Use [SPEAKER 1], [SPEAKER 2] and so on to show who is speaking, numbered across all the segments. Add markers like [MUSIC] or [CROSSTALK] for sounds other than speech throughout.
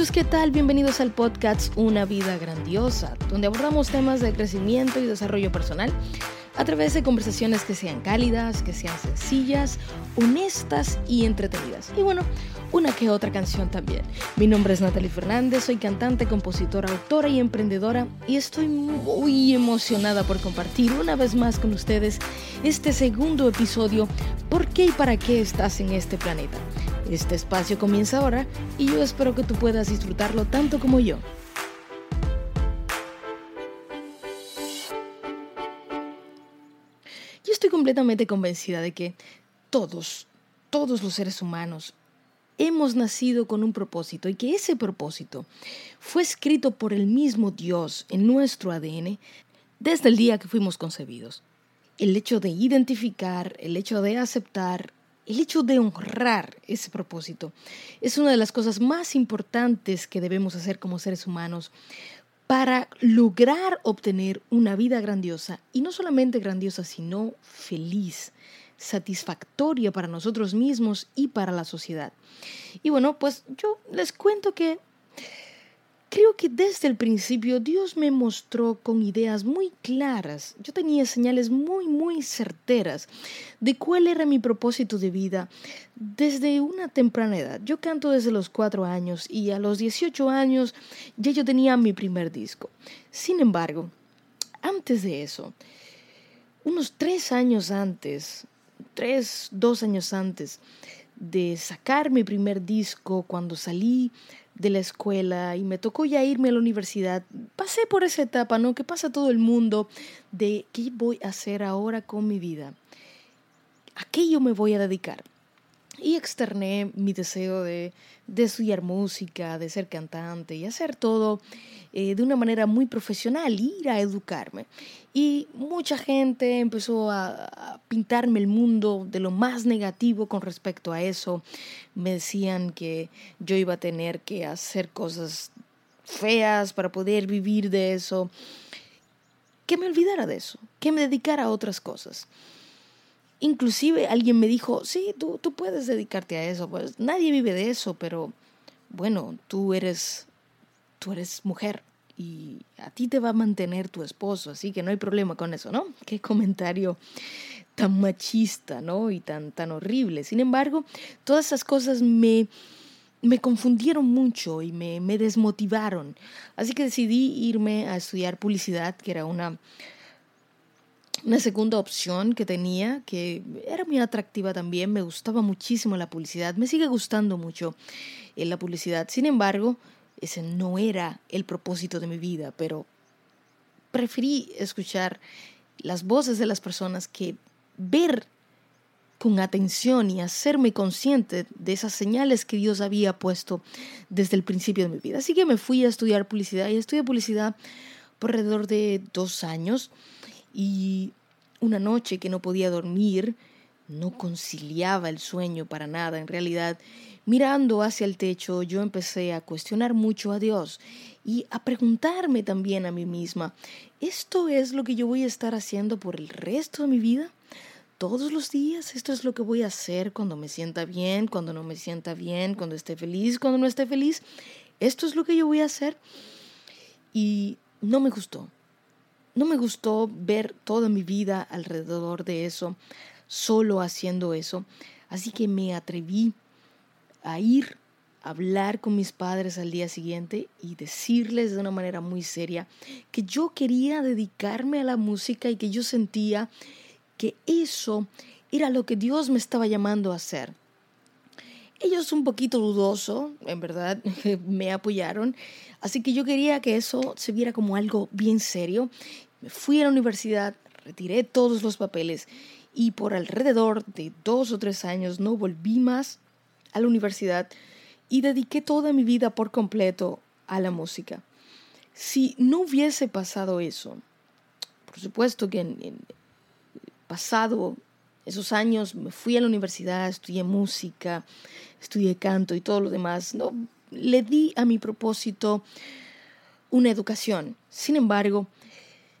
[SPEAKER 1] muchachos, ¿qué tal? Bienvenidos al podcast Una vida grandiosa, donde abordamos temas de crecimiento y desarrollo personal a través de conversaciones que sean cálidas, que sean sencillas, honestas y entretenidas. Y bueno, una que otra canción también. Mi nombre es Natalie Fernández, soy cantante, compositora, autora y emprendedora y estoy muy emocionada por compartir una vez más con ustedes este segundo episodio ¿Por qué y para qué estás en este planeta? Este espacio comienza ahora y yo espero que tú puedas disfrutarlo tanto como yo. Yo estoy completamente convencida de que todos, todos los seres humanos hemos nacido con un propósito y que ese propósito fue escrito por el mismo Dios en nuestro ADN desde el día que fuimos concebidos. El hecho de identificar, el hecho de aceptar, el hecho de honrar ese propósito es una de las cosas más importantes que debemos hacer como seres humanos para lograr obtener una vida grandiosa y no solamente grandiosa, sino feliz, satisfactoria para nosotros mismos y para la sociedad. Y bueno, pues yo les cuento que Creo que desde el principio Dios me mostró con ideas muy claras, yo tenía señales muy, muy certeras de cuál era mi propósito de vida desde una temprana edad. Yo canto desde los cuatro años y a los 18 años ya yo tenía mi primer disco. Sin embargo, antes de eso, unos tres años antes, tres, dos años antes de sacar mi primer disco, cuando salí de la escuela y me tocó ya irme a la universidad, pasé por esa etapa, ¿no? Que pasa todo el mundo de qué voy a hacer ahora con mi vida. ¿A qué yo me voy a dedicar? Y externé mi deseo de, de estudiar música, de ser cantante y hacer todo eh, de una manera muy profesional, ir a educarme. Y mucha gente empezó a, pintarme el mundo de lo más negativo con respecto a eso. Me decían que yo iba a tener que hacer cosas feas para poder vivir de eso. Que me olvidara de eso, que me dedicara a otras cosas. Inclusive alguien me dijo, sí, tú, tú puedes dedicarte a eso, pues nadie vive de eso, pero bueno, tú eres tú eres mujer y a ti te va a mantener tu esposo, así que no hay problema con eso, ¿no? Qué comentario tan machista, ¿no? Y tan, tan horrible. Sin embargo, todas esas cosas me, me confundieron mucho y me, me desmotivaron. Así que decidí irme a estudiar publicidad, que era una, una segunda opción que tenía, que era muy atractiva también, me gustaba muchísimo la publicidad, me sigue gustando mucho eh, la publicidad. Sin embargo, ese no era el propósito de mi vida, pero preferí escuchar las voces de las personas que ver con atención y hacerme consciente de esas señales que Dios había puesto desde el principio de mi vida. Así que me fui a estudiar publicidad y estudié publicidad por alrededor de dos años y una noche que no podía dormir, no conciliaba el sueño para nada en realidad Mirando hacia el techo, yo empecé a cuestionar mucho a Dios y a preguntarme también a mí misma, ¿esto es lo que yo voy a estar haciendo por el resto de mi vida? ¿Todos los días? ¿Esto es lo que voy a hacer cuando me sienta bien, cuando no me sienta bien, cuando esté feliz, cuando no esté feliz? ¿Esto es lo que yo voy a hacer? Y no me gustó. No me gustó ver toda mi vida alrededor de eso, solo haciendo eso. Así que me atreví a ir a hablar con mis padres al día siguiente y decirles de una manera muy seria que yo quería dedicarme a la música y que yo sentía que eso era lo que Dios me estaba llamando a hacer. Ellos un poquito dudoso, en verdad, [LAUGHS] me apoyaron, así que yo quería que eso se viera como algo bien serio. Me fui a la universidad, retiré todos los papeles y por alrededor de dos o tres años no volví más a la universidad y dediqué toda mi vida por completo a la música. Si no hubiese pasado eso, por supuesto que en, pasado esos años me fui a la universidad, estudié música, estudié canto y todo lo demás, no le di a mi propósito una educación. Sin embargo,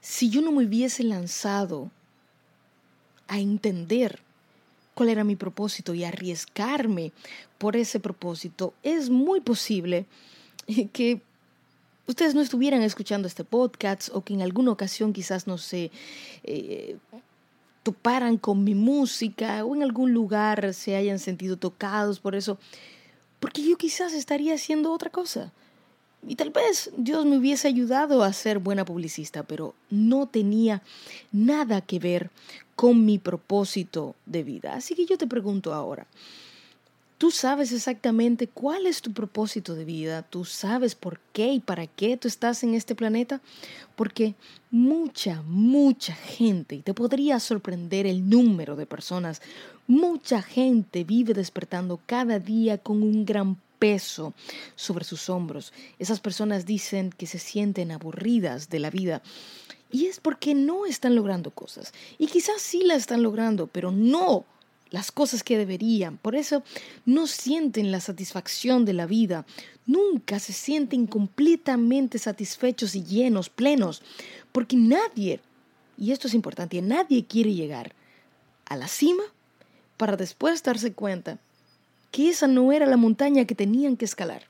[SPEAKER 1] si yo no me hubiese lanzado a entender cuál era mi propósito y arriesgarme por ese propósito, es muy posible [LAUGHS] que ustedes no estuvieran escuchando este podcast o que en alguna ocasión quizás no se eh, toparan con mi música o en algún lugar se hayan sentido tocados por eso, porque yo quizás estaría haciendo otra cosa. Y tal vez Dios me hubiese ayudado a ser buena publicista, pero no tenía nada que ver con mi propósito de vida. Así que yo te pregunto ahora, Tú sabes exactamente cuál es tu propósito de vida, tú sabes por qué y para qué tú estás en este planeta, porque mucha, mucha gente, y te podría sorprender el número de personas, mucha gente vive despertando cada día con un gran peso sobre sus hombros. Esas personas dicen que se sienten aburridas de la vida. Y es porque no están logrando cosas. Y quizás sí la están logrando, pero no las cosas que deberían. Por eso no sienten la satisfacción de la vida. Nunca se sienten completamente satisfechos y llenos, plenos. Porque nadie, y esto es importante, nadie quiere llegar a la cima para después darse cuenta que esa no era la montaña que tenían que escalar.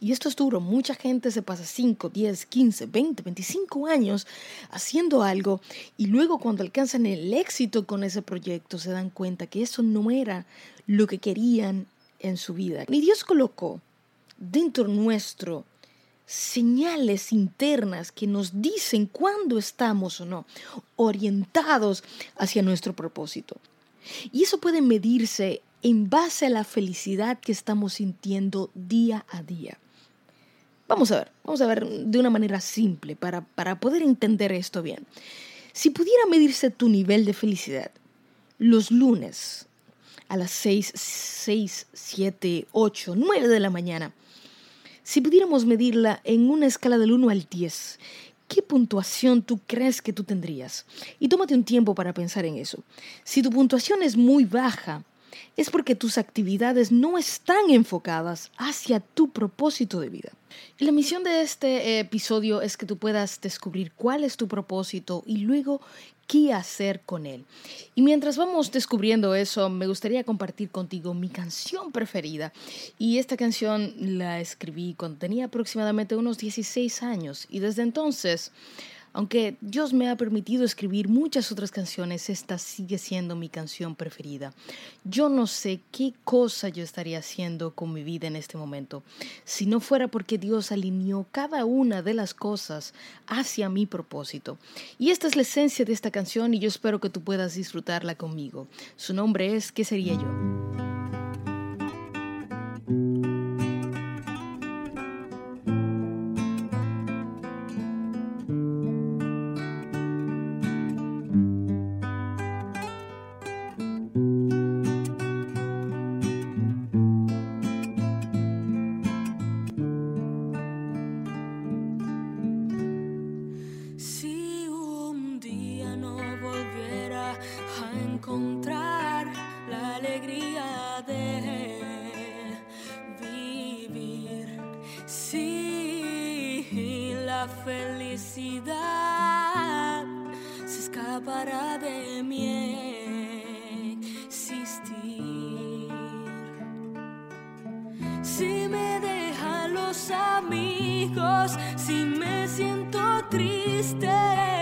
[SPEAKER 1] Y esto es duro. Mucha gente se pasa 5, 10, 15, 20, 25 años haciendo algo y luego cuando alcanzan el éxito con ese proyecto se dan cuenta que eso no era lo que querían en su vida. Y Dios colocó dentro nuestro señales internas que nos dicen cuándo estamos o no orientados hacia nuestro propósito. Y eso puede medirse en base a la felicidad que estamos sintiendo día a día. Vamos a ver, vamos a ver de una manera simple para, para poder entender esto bien. Si pudiera medirse tu nivel de felicidad los lunes a las 6, 6, 7, 8, 9 de la mañana, si pudiéramos medirla en una escala del 1 al 10, ¿qué puntuación tú crees que tú tendrías? Y tómate un tiempo para pensar en eso. Si tu puntuación es muy baja, es porque tus actividades no están enfocadas hacia tu propósito de vida. Y la misión de este episodio es que tú puedas descubrir cuál es tu propósito y luego qué hacer con él. Y mientras vamos descubriendo eso, me gustaría compartir contigo mi canción preferida. Y esta canción la escribí cuando tenía aproximadamente unos 16 años y desde entonces aunque Dios me ha permitido escribir muchas otras canciones, esta sigue siendo mi canción preferida. Yo no sé qué cosa yo estaría haciendo con mi vida en este momento si no fuera porque Dios alineó cada una de las cosas hacia mi propósito. Y esta es la esencia de esta canción y yo espero que tú puedas disfrutarla conmigo. Su nombre es ¿Qué sería yo? Felicidad se escapará de mi existir. Si me dejan los amigos, si me siento triste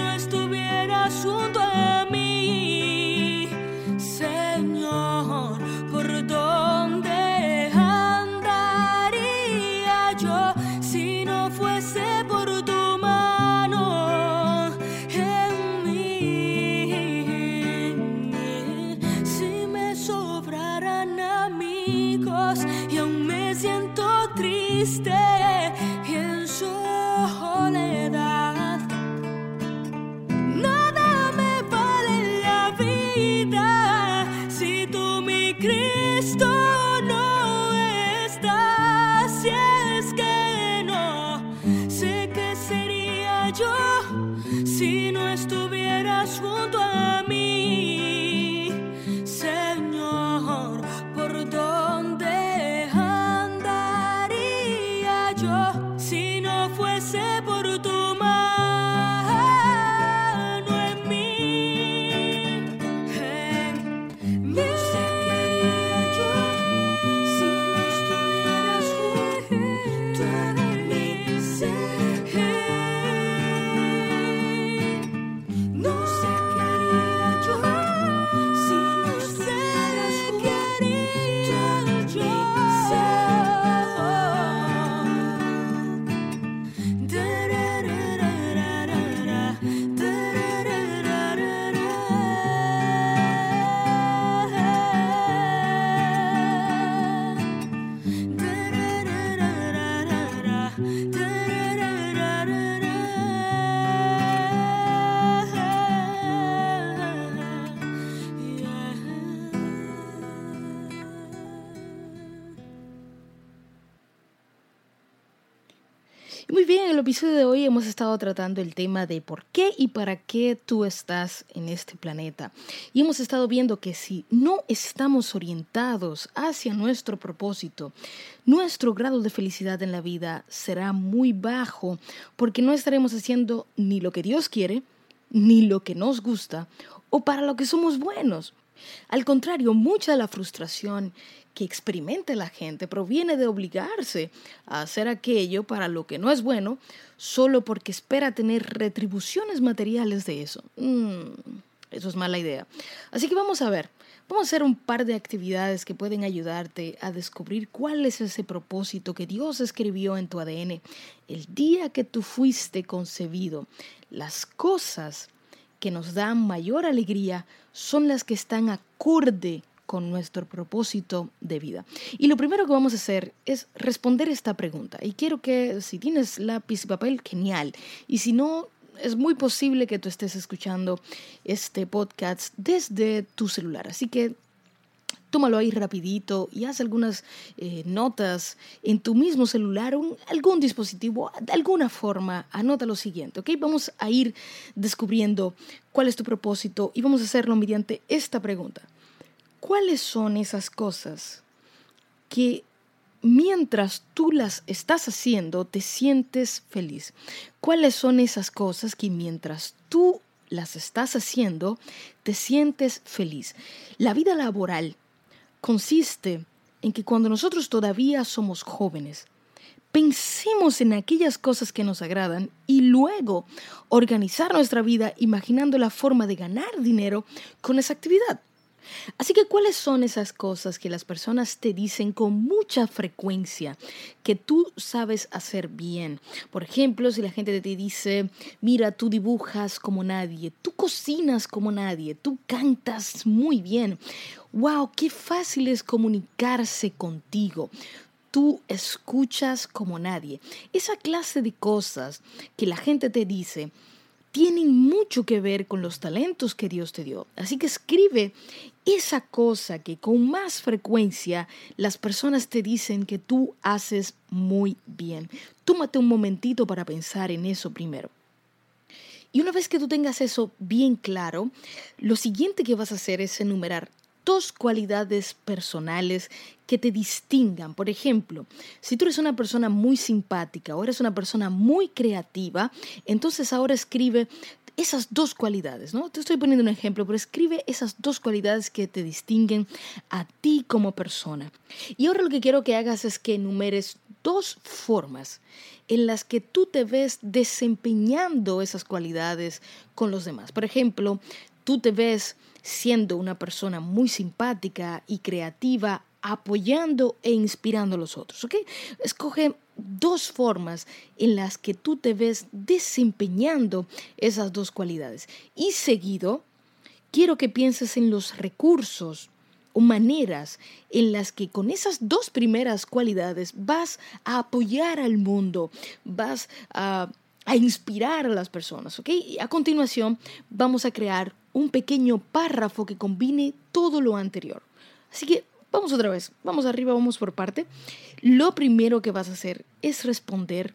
[SPEAKER 2] no estuvieras junto a
[SPEAKER 1] episodio de hoy hemos estado tratando el tema de por qué y para qué tú estás en este planeta. Y hemos estado viendo que si no estamos orientados hacia nuestro propósito, nuestro grado de felicidad en la vida será muy bajo porque no estaremos haciendo ni lo que Dios quiere, ni lo que nos gusta o para lo que somos buenos. Al contrario, mucha de la frustración que experimenta la gente proviene de obligarse a hacer aquello para lo que no es bueno solo porque espera tener retribuciones materiales de eso. Mm, eso es mala idea. Así que vamos a ver, vamos a hacer un par de actividades que pueden ayudarte a descubrir cuál es ese propósito que Dios escribió en tu ADN el día que tú fuiste concebido. Las cosas que nos dan mayor alegría son las que están acorde con nuestro propósito de vida. Y lo primero que vamos a hacer es responder esta pregunta. Y quiero que si tienes lápiz y papel, genial. Y si no, es muy posible que tú estés escuchando este podcast desde tu celular. Así que tómalo ahí rapidito y haz algunas eh, notas en tu mismo celular o algún dispositivo, de alguna forma, anota lo siguiente, ¿ok? Vamos a ir descubriendo cuál es tu propósito y vamos a hacerlo mediante esta pregunta. ¿Cuáles son esas cosas que mientras tú las estás haciendo te sientes feliz? ¿Cuáles son esas cosas que mientras tú las estás haciendo te sientes feliz? La vida laboral consiste en que cuando nosotros todavía somos jóvenes, pensemos en aquellas cosas que nos agradan y luego organizar nuestra vida imaginando la forma de ganar dinero con esa actividad. Así que, ¿cuáles son esas cosas que las personas te dicen con mucha frecuencia que tú sabes hacer bien? Por ejemplo, si la gente te dice, mira, tú dibujas como nadie, tú cocinas como nadie, tú cantas muy bien. ¡Wow! ¡Qué fácil es comunicarse contigo! Tú escuchas como nadie. Esa clase de cosas que la gente te dice tienen mucho que ver con los talentos que Dios te dio. Así que escribe esa cosa que con más frecuencia las personas te dicen que tú haces muy bien. Tómate un momentito para pensar en eso primero. Y una vez que tú tengas eso bien claro, lo siguiente que vas a hacer es enumerar dos cualidades personales que te distingan. Por ejemplo, si tú eres una persona muy simpática o eres una persona muy creativa, entonces ahora escribe esas dos cualidades, ¿no? Te estoy poniendo un ejemplo, pero escribe esas dos cualidades que te distinguen a ti como persona. Y ahora lo que quiero que hagas es que enumeres dos formas en las que tú te ves desempeñando esas cualidades con los demás. Por ejemplo, tú te ves siendo una persona muy simpática y creativa, apoyando e inspirando a los otros. ¿ok? Escoge dos formas en las que tú te ves desempeñando esas dos cualidades. Y seguido, quiero que pienses en los recursos o maneras en las que con esas dos primeras cualidades vas a apoyar al mundo, vas a, a inspirar a las personas. ¿ok? Y a continuación vamos a crear un pequeño párrafo que combine todo lo anterior. Así que vamos otra vez, vamos arriba, vamos por parte. Lo primero que vas a hacer es responder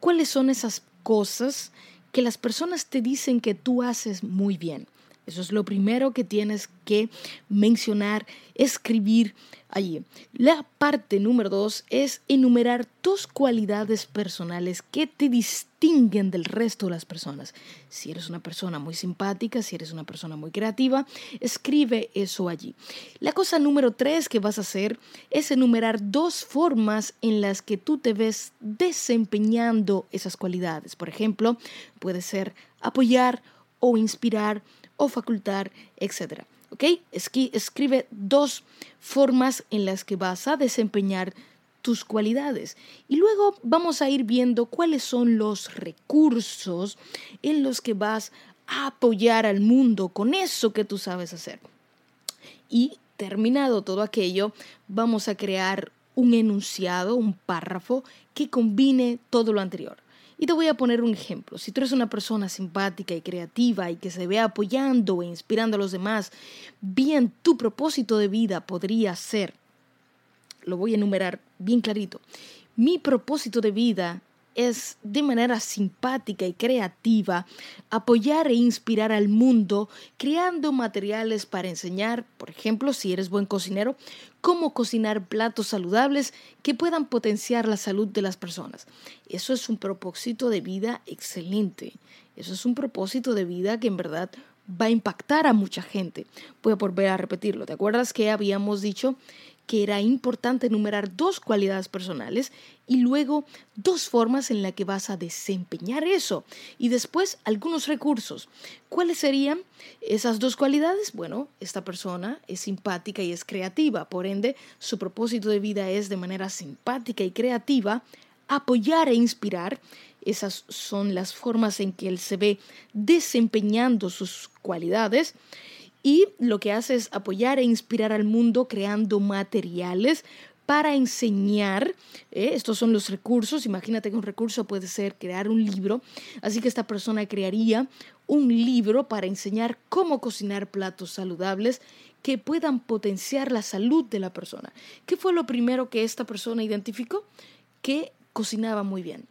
[SPEAKER 1] cuáles son esas cosas que las personas te dicen que tú haces muy bien. Eso es lo primero que tienes que mencionar, escribir allí. La parte número dos es enumerar tus cualidades personales que te distinguen del resto de las personas. Si eres una persona muy simpática, si eres una persona muy creativa, escribe eso allí. La cosa número tres que vas a hacer es enumerar dos formas en las que tú te ves desempeñando esas cualidades. Por ejemplo, puede ser apoyar o inspirar o facultar, etc. ¿Ok? Escribe dos formas en las que vas a desempeñar tus cualidades. Y luego vamos a ir viendo cuáles son los recursos en los que vas a apoyar al mundo con eso que tú sabes hacer. Y terminado todo aquello, vamos a crear un enunciado, un párrafo que combine todo lo anterior. Y te voy a poner un ejemplo. Si tú eres una persona simpática y creativa y que se ve apoyando e inspirando a los demás, bien tu propósito de vida podría ser, lo voy a enumerar bien clarito, mi propósito de vida es de manera simpática y creativa apoyar e inspirar al mundo creando materiales para enseñar, por ejemplo, si eres buen cocinero, cómo cocinar platos saludables que puedan potenciar la salud de las personas. Eso es un propósito de vida excelente. Eso es un propósito de vida que en verdad va a impactar a mucha gente. Voy a volver a repetirlo. ¿Te acuerdas que habíamos dicho que era importante enumerar dos cualidades personales y luego dos formas en las que vas a desempeñar eso y después algunos recursos. ¿Cuáles serían esas dos cualidades? Bueno, esta persona es simpática y es creativa, por ende su propósito de vida es de manera simpática y creativa apoyar e inspirar. Esas son las formas en que él se ve desempeñando sus cualidades y lo que hace es apoyar e inspirar al mundo creando materiales para enseñar. ¿eh? Estos son los recursos. Imagínate que un recurso puede ser crear un libro. Así que esta persona crearía un libro para enseñar cómo cocinar platos saludables que puedan potenciar la salud de la persona. ¿Qué fue lo primero que esta persona identificó? Que cocinaba muy bien,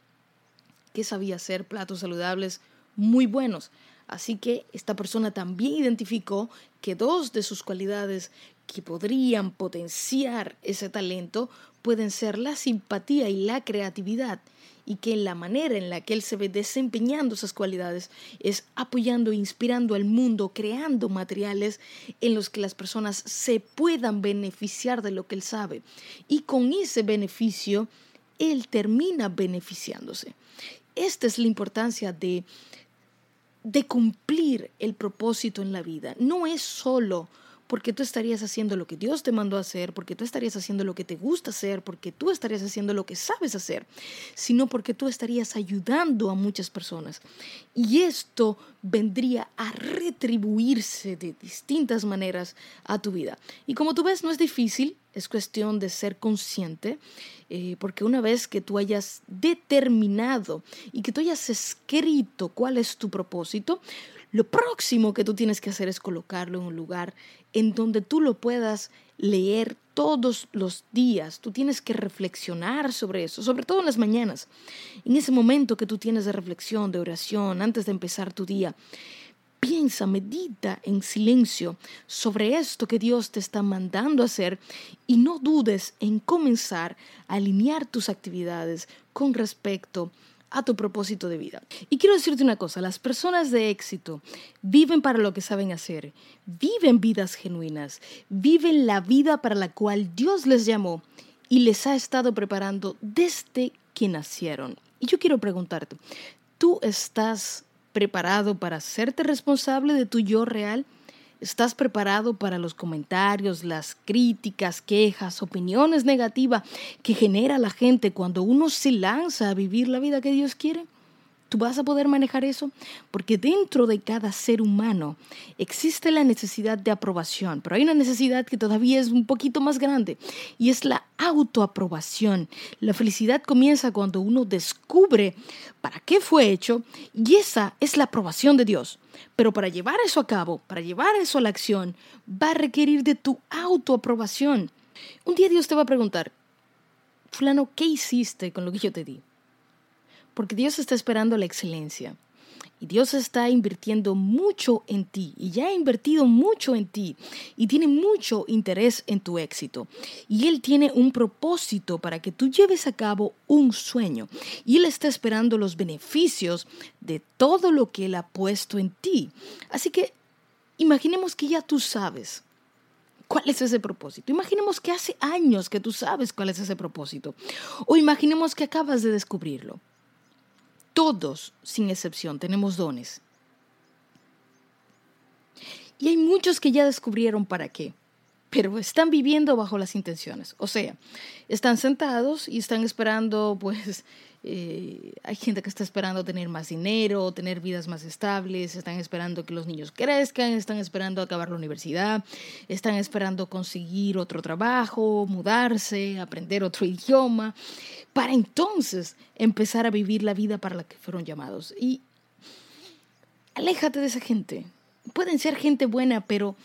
[SPEAKER 1] que sabía hacer platos saludables muy buenos. Así que esta persona también identificó que dos de sus cualidades que podrían potenciar ese talento pueden ser la simpatía y la creatividad y que la manera en la que él se ve desempeñando esas cualidades es apoyando e inspirando al mundo, creando materiales en los que las personas se puedan beneficiar de lo que él sabe. Y con ese beneficio, él termina beneficiándose. Esta es la importancia de de cumplir el propósito en la vida. No es solo porque tú estarías haciendo lo que Dios te mandó a hacer, porque tú estarías haciendo lo que te gusta hacer, porque tú estarías haciendo lo que sabes hacer, sino porque tú estarías ayudando a muchas personas. Y esto vendría a retribuirse de distintas maneras a tu vida. Y como tú ves, no es difícil, es cuestión de ser consciente, eh, porque una vez que tú hayas determinado y que tú hayas escrito cuál es tu propósito, lo próximo que tú tienes que hacer es colocarlo en un lugar en donde tú lo puedas leer todos los días. Tú tienes que reflexionar sobre eso, sobre todo en las mañanas. En ese momento que tú tienes de reflexión, de oración, antes de empezar tu día, Piensa, medita en silencio sobre esto que Dios te está mandando hacer y no dudes en comenzar a alinear tus actividades con respecto a tu propósito de vida. Y quiero decirte una cosa, las personas de éxito viven para lo que saben hacer, viven vidas genuinas, viven la vida para la cual Dios les llamó y les ha estado preparando desde que nacieron. Y yo quiero preguntarte, ¿tú estás preparado para hacerte responsable de tu yo real? ¿Estás preparado para los comentarios, las críticas, quejas, opiniones negativas que genera la gente cuando uno se lanza a vivir la vida que Dios quiere? ¿Tú vas a poder manejar eso? Porque dentro de cada ser humano existe la necesidad de aprobación, pero hay una necesidad que todavía es un poquito más grande y es la autoaprobación. La felicidad comienza cuando uno descubre para qué fue hecho y esa es la aprobación de Dios. Pero para llevar eso a cabo, para llevar eso a la acción, va a requerir de tu autoaprobación. Un día Dios te va a preguntar, fulano, ¿qué hiciste con lo que yo te di? Porque Dios está esperando la excelencia. Y Dios está invirtiendo mucho en ti y ya ha invertido mucho en ti y tiene mucho interés en tu éxito. Y Él tiene un propósito para que tú lleves a cabo un sueño. Y Él está esperando los beneficios de todo lo que Él ha puesto en ti. Así que imaginemos que ya tú sabes cuál es ese propósito. Imaginemos que hace años que tú sabes cuál es ese propósito. O imaginemos que acabas de descubrirlo. Todos, sin excepción, tenemos dones. Y hay muchos que ya descubrieron para qué, pero están viviendo bajo las intenciones. O sea, están sentados y están esperando, pues, eh, hay gente que está esperando tener más dinero, tener vidas más estables, están esperando que los niños crezcan, están esperando acabar la universidad, están esperando conseguir otro trabajo, mudarse, aprender otro [LAUGHS] idioma, para entonces empezar a vivir la vida para la que fueron llamados. Y aléjate de esa gente. Pueden ser gente buena, pero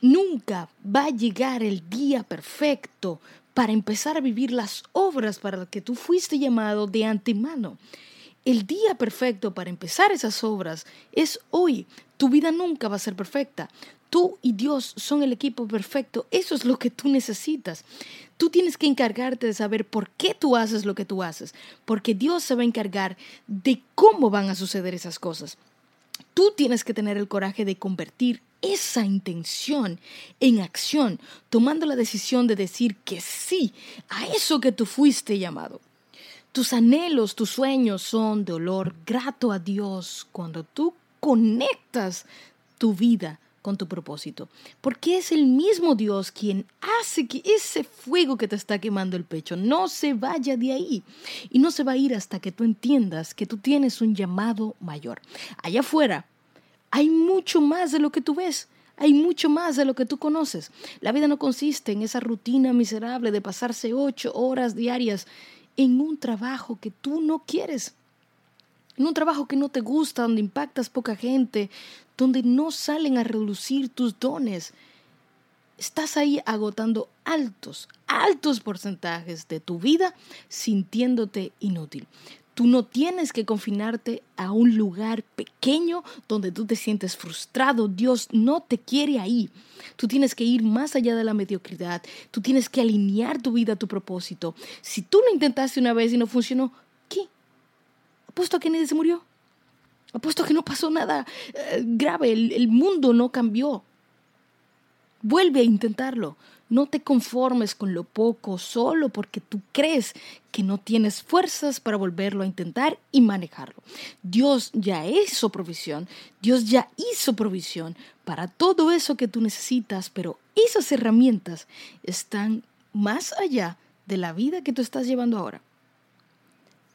[SPEAKER 1] nunca va a llegar el día perfecto para empezar a vivir las obras para las que tú fuiste llamado de antemano. El día perfecto para empezar esas obras es hoy. Tu vida nunca va a ser perfecta. Tú y Dios son el equipo perfecto. Eso es lo que tú necesitas. Tú tienes que encargarte de saber por qué tú haces lo que tú haces, porque Dios se va a encargar de cómo van a suceder esas cosas. Tú tienes que tener el coraje de convertir esa intención en acción, tomando la decisión de decir que sí a eso que tú fuiste llamado. Tus anhelos, tus sueños son de olor grato a Dios cuando tú conectas tu vida con tu propósito, porque es el mismo Dios quien hace que ese fuego que te está quemando el pecho no se vaya de ahí y no se va a ir hasta que tú entiendas que tú tienes un llamado mayor. Allá afuera hay mucho más de lo que tú ves. Hay mucho más de lo que tú conoces. La vida no consiste en esa rutina miserable de pasarse ocho horas diarias en un trabajo que tú no quieres, en un trabajo que no te gusta, donde impactas poca gente, donde no salen a reducir tus dones. Estás ahí agotando altos, altos porcentajes de tu vida sintiéndote inútil. Tú no tienes que confinarte a un lugar pequeño donde tú te sientes frustrado. Dios no te quiere ahí. Tú tienes que ir más allá de la mediocridad. Tú tienes que alinear tu vida a tu propósito. Si tú lo intentaste una vez y no funcionó, ¿qué? Apuesto a que nadie se murió. Apuesto a que no pasó nada eh, grave. el mundo no cambió. Vuelve a intentarlo. No te conformes con lo poco solo porque tú crees que no tienes fuerzas para volverlo a intentar y manejarlo. Dios ya hizo provisión, Dios ya hizo provisión para todo eso que tú necesitas, pero esas herramientas están más allá de la vida que tú estás llevando ahora.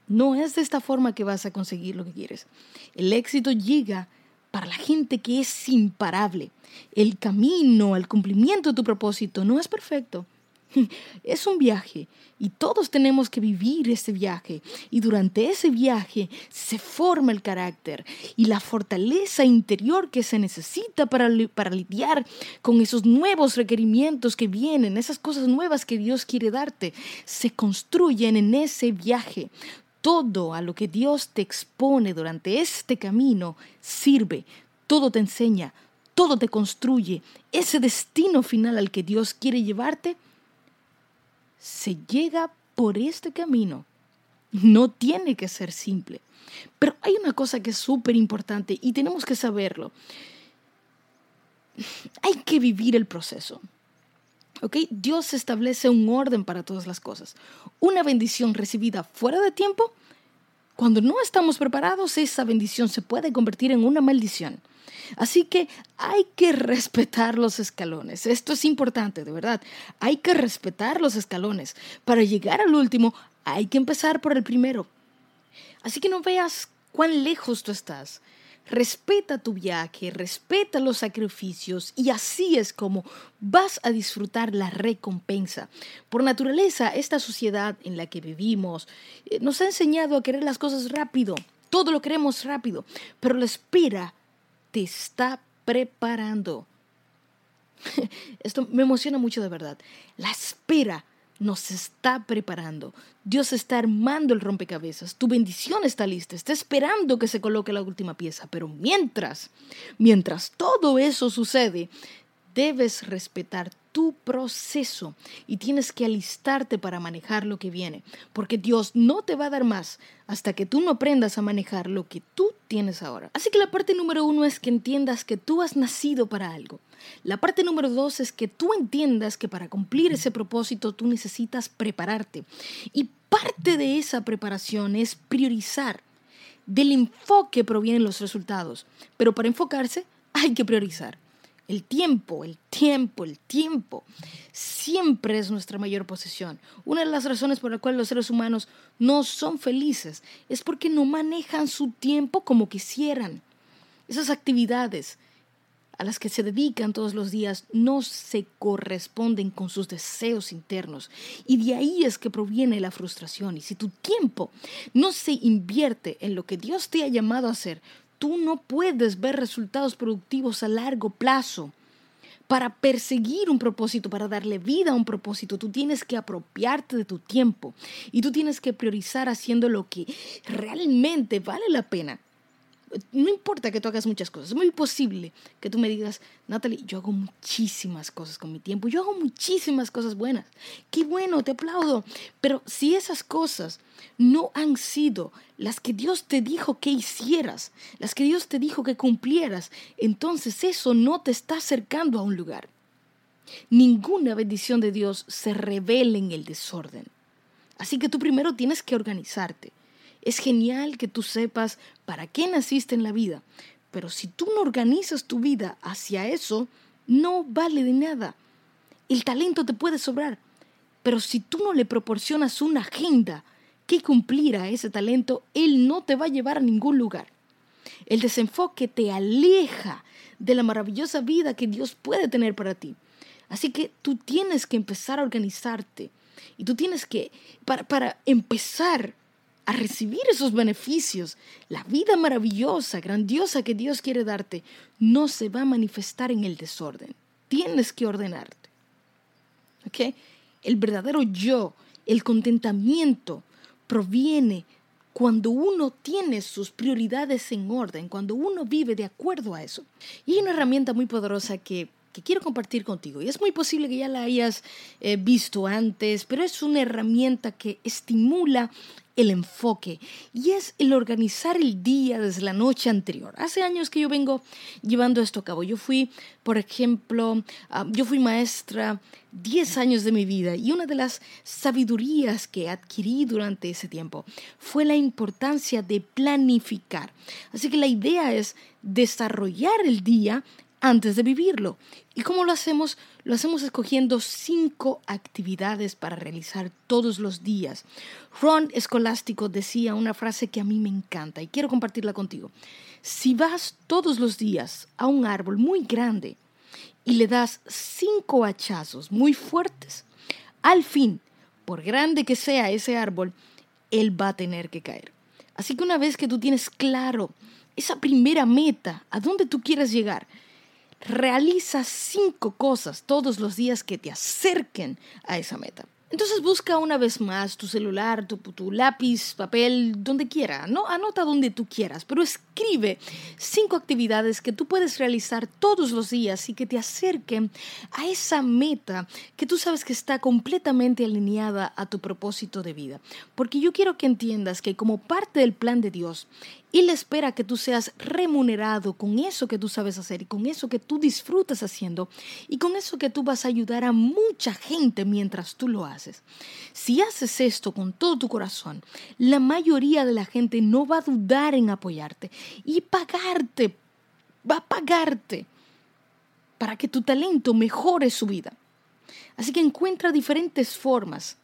[SPEAKER 1] No es de esta forma que vas a conseguir lo que quieres. El éxito llega para la gente que es imparable. El camino al cumplimiento de tu propósito no es perfecto. [LAUGHS] Es un viaje y todos tenemos que vivir ese viaje y durante ese viaje se forma el carácter y la fortaleza interior que se necesita para, para lidiar con esos nuevos requerimientos que vienen, esas cosas nuevas que Dios quiere darte, se construyen en ese viaje todo a lo que Dios te expone durante este camino sirve. todo te enseña, todo te construye, ese destino final al que Dios quiere llevarte, se llega por este camino. No tiene que ser simple. Pero hay una cosa que es súper importante y tenemos que saberlo. Hay que vivir el proceso. ¿Ok? Dios establece un orden para todas las cosas. Una bendición recibida fuera de tiempo, cuando no estamos preparados, esa bendición se puede convertir en una maldición. Así que hay que respetar los escalones. Esto es importante, de verdad. Hay que respetar los escalones. Para llegar al último, hay que empezar por el primero. Así que no veas cuán lejos tú estás. Respeta tu viaje, respeta los sacrificios y así es como vas a disfrutar la recompensa. Por naturaleza, esta sociedad en la que vivimos eh, nos ha enseñado a querer las cosas rápido. Todo lo queremos rápido, pero la espera te está preparando. [LAUGHS] Esto me emociona mucho de verdad. La espera nos está preparando. Dios está armando el rompecabezas. Tu bendición está lista. Está esperando que se coloque la última pieza. Pero mientras, mientras todo eso sucede, debes respetar tu proceso y tienes que alistarte para manejar lo que viene, porque Dios no te va a dar más hasta que tú no aprendas a manejar lo que tú tienes ahora. Así que la parte número uno es que entiendas que tú has nacido para algo. La parte número dos es que tú entiendas que para cumplir ese propósito tú necesitas prepararte. Y parte de esa preparación es priorizar. Del enfoque provienen los resultados, pero para enfocarse hay que priorizar. El tiempo, el tiempo, el tiempo siempre es nuestra mayor posesión. Una de las razones por las cuales los seres humanos no son felices es porque no manejan su tiempo como quisieran. Esas actividades a las que se dedican todos los días no se corresponden con sus deseos internos. Y de ahí es que proviene la frustración. Y si tu tiempo no se invierte en lo que Dios te ha llamado a hacer, tú no puedes ver resultados productivos a largo plazo. Para perseguir un propósito, para darle vida a un propósito, tú tienes que apropiarte de tu tiempo y tú tienes que priorizar haciendo lo que realmente vale la pena no importa que tú hagas muchas cosas, es muy posible que tú me digas, Natalie, yo hago muchísimas cosas con mi tiempo, yo hago muchísimas cosas buenas, qué bueno, te aplaudo, pero si esas cosas no han sido las que Dios te dijo que hicieras, las que Dios te dijo que cumplieras, entonces eso no te está acercando a un lugar. Ninguna bendición de Dios se revela en el desorden. Así que tú primero tienes que organizarte. Es genial que tú sepas para qué naciste en la vida, pero si tú no organizas tu vida hacia eso, no vale de nada. El talento te puede sobrar, pero si tú no le proporcionas una agenda que cumplir a ese talento, él no te va a llevar a ningún lugar. El desenfoque te aleja de la maravillosa vida que Dios puede tener para ti. Así que tú tienes que empezar a organizarte y tú tienes que, para, para empezar a recibir esos beneficios. La vida maravillosa, grandiosa que Dios quiere darte, no se va a manifestar en el desorden. Tienes que ordenarte. ¿Ok? El verdadero yo, el contentamiento, proviene cuando uno tiene sus prioridades en orden, cuando uno vive de acuerdo a eso. Y hay una herramienta muy poderosa que, quiero compartir contigo. Y es muy posible que ya la hayas eh, visto antes, pero es una herramienta que estimula el enfoque y es el organizar el día desde la noche anterior. Hace años que yo vengo llevando esto a cabo. Yo fui, por ejemplo, ah, yo fui maestra 10 años de mi vida y una de las sabidurías que adquirí durante ese tiempo fue la importancia de planificar. Así que la idea es desarrollar el día antes de vivirlo. ¿Y cómo lo hacemos? Lo hacemos escogiendo cinco actividades para realizar todos los días. Ron Escolástico decía una frase que a mí me encanta y quiero compartirla contigo. Si vas todos los días a un árbol muy grande y le das cinco hachazos muy fuertes, al fin, por grande que sea ese árbol, él va a tener que caer. Así que una vez que tú tienes claro esa primera meta, a dónde tú quieres llegar, Realiza cinco cosas todos los días que te acerquen a esa meta. Entonces busca una vez más tu celular, tu, lápiz, papel, donde quiera, ¿no? Anota donde tú quieras, pero escribe cinco actividades que tú puedes realizar todos los días y que te acerquen a esa meta que tú sabes que está completamente alineada a tu propósito de vida. Porque yo quiero que entiendas que como parte del plan de Dios, Él espera que tú seas remunerado con eso que tú sabes hacer y con eso que tú disfrutas haciendo y con eso que tú vas a ayudar a mucha gente mientras tú lo haces. Si haces esto con todo tu corazón, la mayoría de la gente no va a dudar en apoyarte y pagarte, va a pagarte para que tu talento mejore su vida. Así que encuentra diferentes formas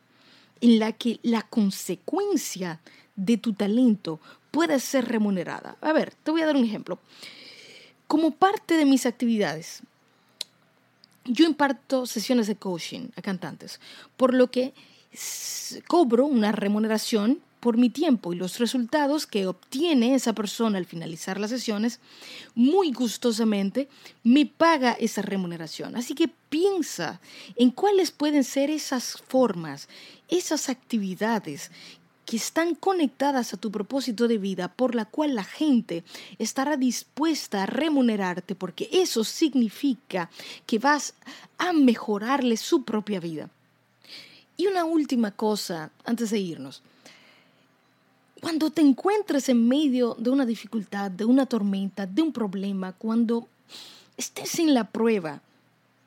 [SPEAKER 1] en la que la consecuencia de tu talento puede ser remunerada. A ver, te voy a dar un ejemplo. Como parte de mis actividades, yo imparto sesiones de coaching a cantantes, por lo que cobro una remuneración por mi tiempo y los resultados que obtiene esa persona al finalizar las sesiones, muy gustosamente me paga esa remuneración. Así que piensa en cuáles pueden ser esas formas, esas actividades que están conectadas a tu propósito de vida por la cual la gente estará dispuesta a remunerarte porque eso significa que vas a mejorarle su propia vida. Y una última cosa antes de irnos. Cuando te encuentres en medio de una dificultad, de una tormenta, de un problema, cuando estés en la prueba,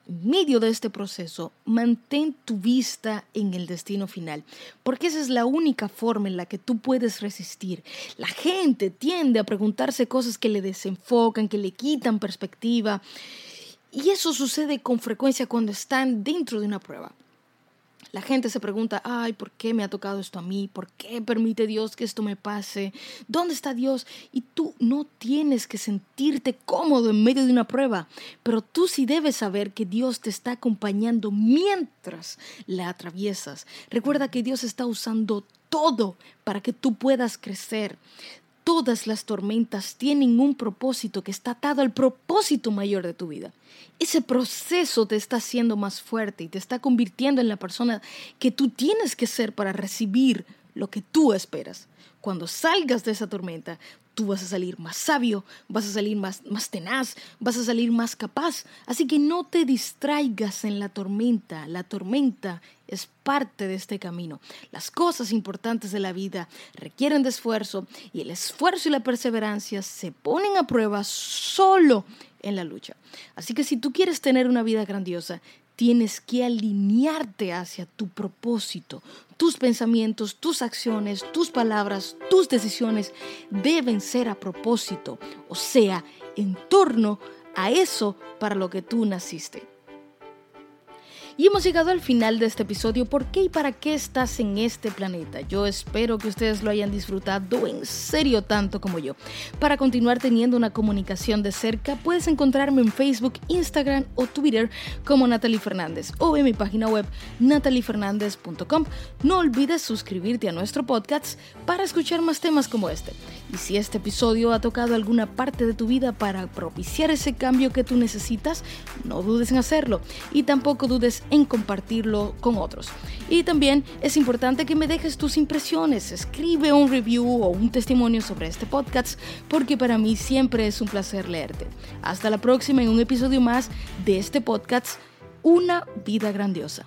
[SPEAKER 1] medio de este proceso, mantén tu vista en el destino final, porque esa es la única forma en la que tú puedes resistir. La gente tiende a preguntarse cosas que le desenfocan, que le quitan perspectiva, y eso sucede con frecuencia cuando están dentro de una prueba. La gente se pregunta, ay, ¿por qué me ha tocado esto a mí? ¿Por qué permite Dios que esto me pase? ¿Dónde está Dios? Y tú no tienes que sentirte cómodo en medio de una prueba, pero tú sí debes saber que Dios te está acompañando mientras la atraviesas. Recuerda que Dios está usando todo para que tú puedas crecer. Todas las tormentas tienen un propósito que está atado al propósito mayor de tu vida. Ese proceso te está haciendo más fuerte y te está convirtiendo en la persona que tú tienes que ser para recibir lo que tú esperas. Cuando salgas de esa tormenta, tú vas a salir más sabio, vas a salir más, más tenaz, vas a salir más capaz. Así que no te distraigas en la tormenta. La tormenta es parte de este camino. Las cosas importantes de la vida requieren de esfuerzo y el esfuerzo y la perseverancia se ponen a prueba solo en la lucha. Así que si tú quieres tener una vida grandiosa, tienes que alinearte hacia tu propósito. Tus pensamientos, tus acciones, tus palabras, tus decisiones deben ser a propósito, o sea, en torno a eso para lo que tú naciste. Y hemos llegado al final de este episodio. ¿Por qué y para qué estás en este planeta? Yo espero que ustedes lo hayan disfrutado en serio tanto como yo. Para continuar teniendo una comunicación de cerca, puedes encontrarme en Facebook, Instagram o Twitter como Natalie Fernández o en mi página web nataliefernandez.com. No olvides suscribirte a nuestro podcast para escuchar más temas como este. Y si este episodio ha tocado alguna parte de tu vida para propiciar ese cambio que tú necesitas, no dudes en hacerlo y tampoco dudes en compartirlo con otros. Y también es importante que me dejes tus impresiones, escribe un review o un testimonio sobre este podcast porque para mí siempre es un placer leerte. Hasta la próxima en un episodio más de este podcast, Una vida grandiosa.